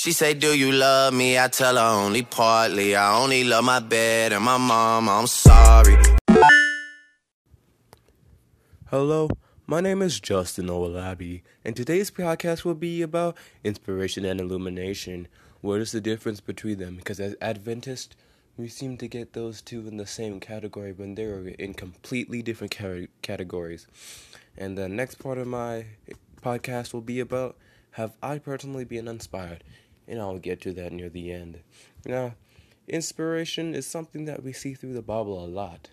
She say, Do you love me? I tell her only partly. I only love my bed and my mom. I'm sorry. Hello, my name is Justin Olabi, and today's podcast will be about inspiration and illumination. What is the difference between them? Because as Adventists, we seem to get those two in the same category when they're in completely different categories. And the next part of my podcast will be about have I personally been inspired, and I'll get to that near the end. Now, inspiration is something that we see through the Bible a lot.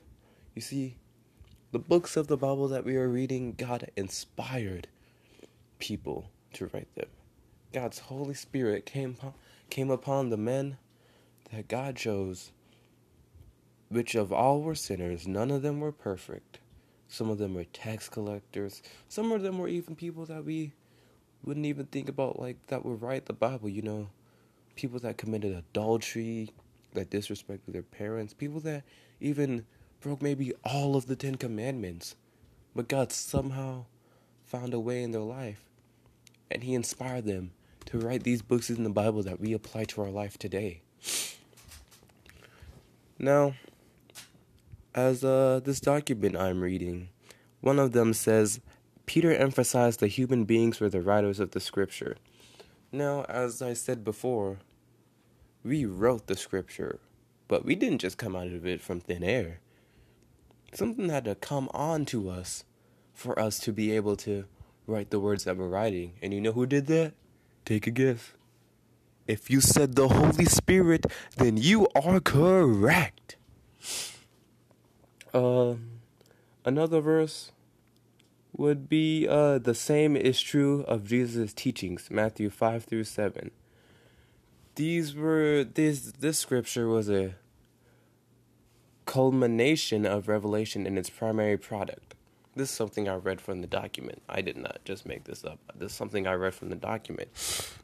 You see, the books of the Bible that we are reading, God inspired people to write them. God's Holy Spirit came came upon the men that God chose, which of all were sinners, none of them were perfect. Some of them were tax collectors. Some of them were even people that we wouldn't even think about, like that would write the Bible. You know, people that committed adultery, that disrespected their parents, people that even broke maybe all of the Ten Commandments, but God somehow found a way in their life, and He inspired them to write these books in the Bible that we apply to our life today. Now, as uh, this document I'm reading, one of them says Peter emphasized the human beings were the writers of the scripture. Now, as I said before, we wrote the scripture, but we didn't just come out of it from thin air. Something had to come on to us for us to be able to write the words that we're writing. And you know who did that? Take a guess. If you said the Holy Spirit, then you are correct. Um, another verse would be uh, the same is true of Jesus' teachings, Matthew 5 through 7. These were this this scripture was a culmination of revelation in its primary product. This is something I read from the document. I did not just make this up. This is something I read from the document.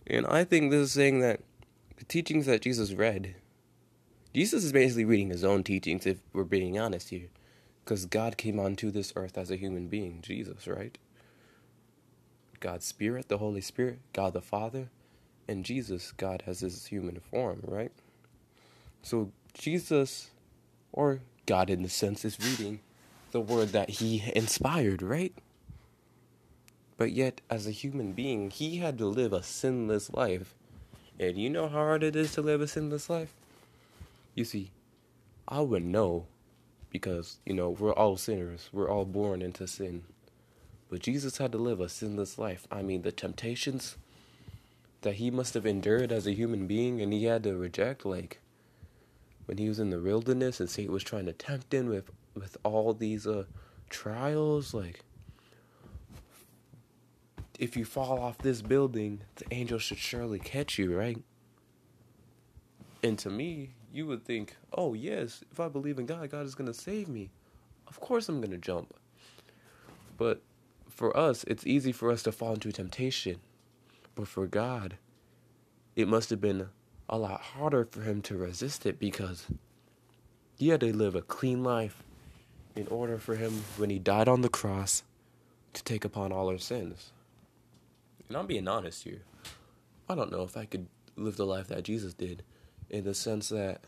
And I think this is saying that the teachings that Jesus read, Jesus is basically reading his own teachings, if we're being honest here. Because God came onto this earth as a human being, Jesus, right? God's Spirit, the Holy Spirit, God the Father, and Jesus, God has his human form, right? So Jesus, or God in the sense, is reading the word that he inspired, right? But yet, as a human being, he had to live a sinless life. And you know how hard it is to live a sinless life? You see, I would know because, you know, we're all sinners. We're all born into sin. But Jesus had to live a sinless life. I mean, the temptations that he must have endured as a human being and he had to reject, like, when he was in the wilderness and Satan was trying to tempt him with with all these uh trials like if you fall off this building the angel should surely catch you right and to me you would think oh yes if i believe in god god is going to save me of course i'm going to jump but for us it's easy for us to fall into temptation but for god it must have been a lot harder for him to resist it because he had to live a clean life in order for him, when he died on the cross, to take upon all our sins. And I'm being honest here. I don't know if I could live the life that Jesus did, in the sense that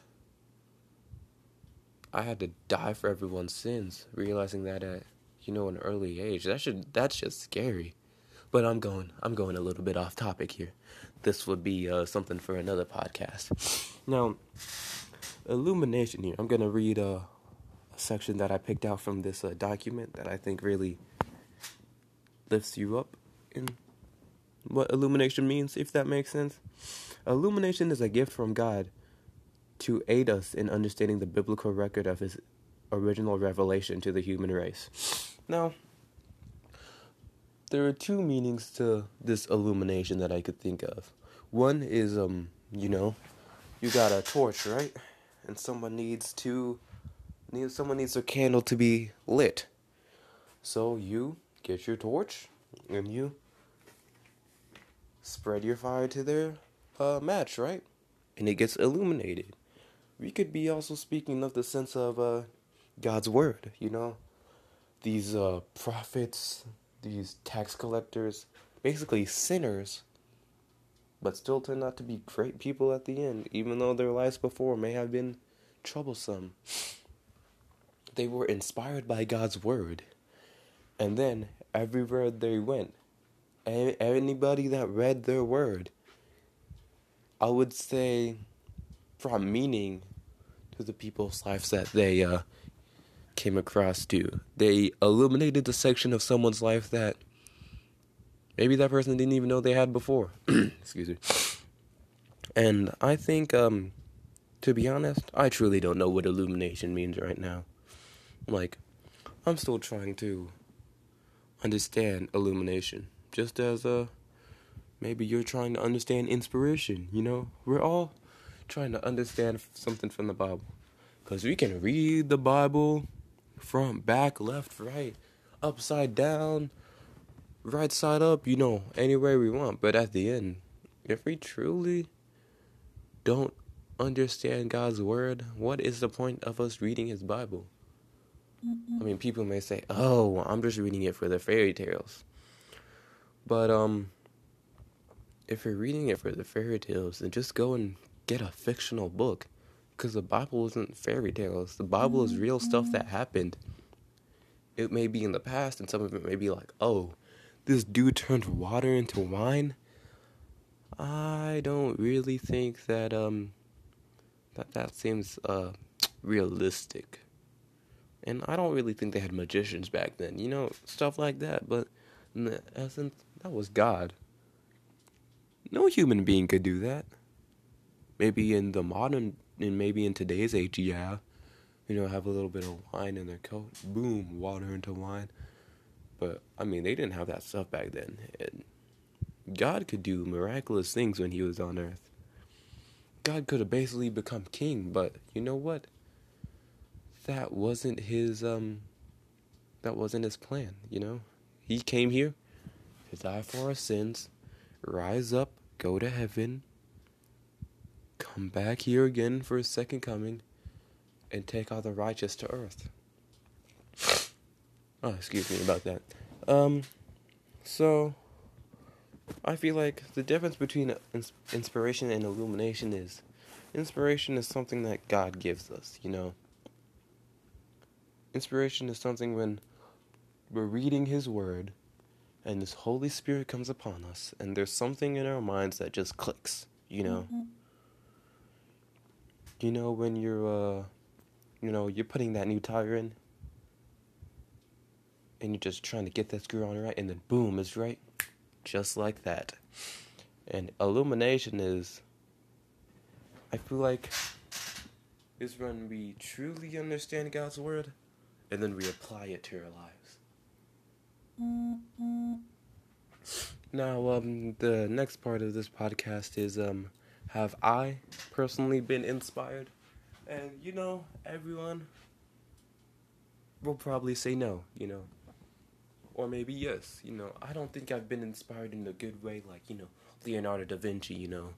I had to die for everyone's sins, realizing that at you know an early age. That should that's just scary. But I'm going I'm going a little bit off topic here. This would be uh, something for another podcast. Now, illumination here. I'm gonna read uh, a section that I picked out from this uh, document that I think really lifts you up in what illumination means, if that makes sense. Illumination is a gift from God to aid us in understanding the biblical record of His original revelation to the human race. Now, there are two meanings to this illumination that I could think of. One is, um, you know, you got a torch, right? And someone needs to needs someone needs their candle to be lit. So you get your torch and you spread your fire to their uh, match, right? And it gets illuminated. We could be also speaking of the sense of uh, God's word, you know? These uh, prophets, these tax collectors, basically sinners, but still turned out to be great people at the end, even though their lives before may have been troublesome. They were inspired by God's word. And then, everywhere they went, anybody that read their word, I would say, from meaning to the people's lives that they uh, came across to. They illuminated the section of someone's life that maybe that person didn't even know they had before. Excuse me. And I think, um, to be honest, I truly don't know what illumination means right now. Like, I'm still trying to understand illumination, just as uh, maybe you're trying to understand inspiration. You know, we're all trying to understand something from the Bible, because we can read the Bible from back, left, right, upside down, right side up, you know, anywhere we want. But at the end, if we truly don't understand God's word, what is the point of us reading His Bible? I mean, people may say, "Oh, I'm just reading it for the fairy tales," but um, if you're reading it for the fairy tales, then just go and get a fictional book because the Bible isn't fairy tales. The Bible is real stuff that happened. It may be in the past, and some of it may be like, oh, this dude turned water into wine. I don't really think that um that that seems uh realistic. And I don't really think they had magicians back then, you know, stuff like that. But in the essence, that was God. No human being could do that. Maybe in the modern and maybe in today's age, yeah, you know, have a little bit of wine in their coat, boom, water into wine. But I mean, they didn't have that stuff back then. And God could do miraculous things when He was on earth. God could have basically become king, but you know what? That wasn't his um that wasn't his plan, you know? He came here to die for our sins, rise up, go to heaven, come back here again for his second coming and take all the righteous to earth. Oh, excuse me about that. Um, so I feel like the difference between inspiration and illumination is inspiration is something that God gives us, you know. Inspiration is something when we're reading His Word and this Holy Spirit comes upon us, and there's something in our minds that just clicks, you know. Mm-hmm you know when you're uh you know you're putting that new tire in and you're just trying to get that screw on right and then boom it's right just like that and illumination is i feel like is when we truly understand god's word and then we apply it to our lives. Now um the next part of this podcast is um have I personally been inspired? And you know, everyone will probably say no, you know. Or maybe yes, you know. I don't think I've been inspired in a good way, like, you know, Leonardo da Vinci, you know,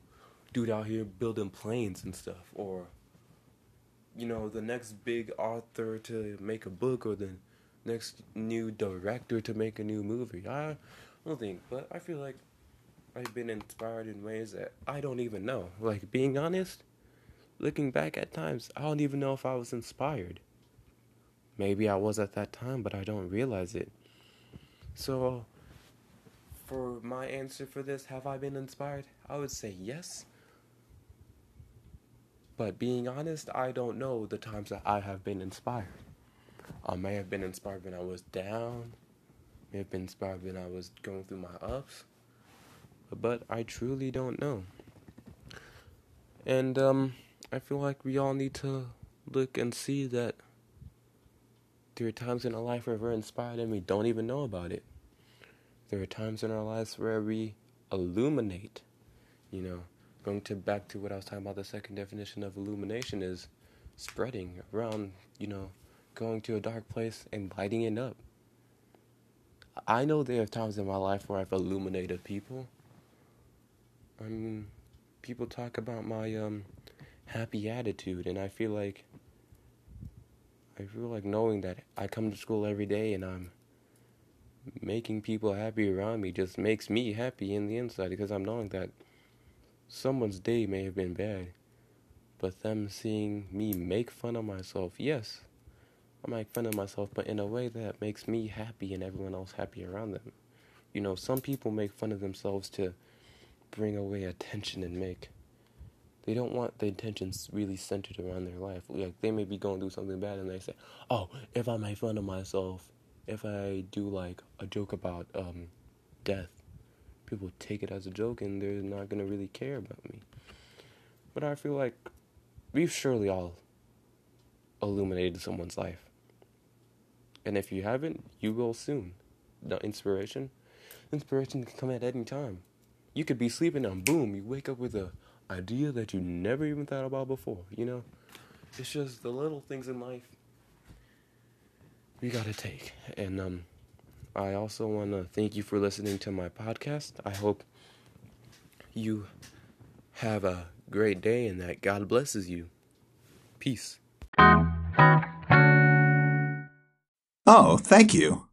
dude out here building planes and stuff. Or, you know, the next big author to make a book or the next new director to make a new movie. I don't think, but I feel like I've been inspired in ways that I don't even know. Like, being honest, looking back at times, I don't even know if I was inspired. Maybe I was at that time, but I don't realize it. So, for my answer for this, have I been inspired? I would say yes. But being honest, I don't know the times that I have been inspired. I may have been inspired when I was down, may have been inspired when I was going through my ups but I truly don't know. And um, I feel like we all need to look and see that there are times in our life where we're inspired and we don't even know about it. There are times in our lives where we illuminate. You know, going to back to what I was talking about, the second definition of illumination is spreading around. You know, going to a dark place and lighting it up. I know there are times in my life where I've illuminated people, I mean, people talk about my um happy attitude, and I feel like I feel like knowing that I come to school every day and I'm making people happy around me just makes me happy in the inside because I'm knowing that someone's day may have been bad, but them seeing me make fun of myself, yes, I make fun of myself, but in a way that makes me happy and everyone else happy around them. You know, some people make fun of themselves to bring away attention and make. They don't want the attentions really centered around their life. Like they may be going through something bad, and they say, "Oh, if I make fun of myself, if I do like a joke about um, death, people take it as a joke, and they're not gonna really care about me." But I feel like we've surely all illuminated someone's life. And if you haven't, you will soon. The inspiration, inspiration can come at any time. You could be sleeping and boom, you wake up with a idea that you never even thought about before. You know, it's just the little things in life we gotta take. And um, I also want to thank you for listening to my podcast. I hope you have a great day and that God blesses you. Peace. Oh, thank you.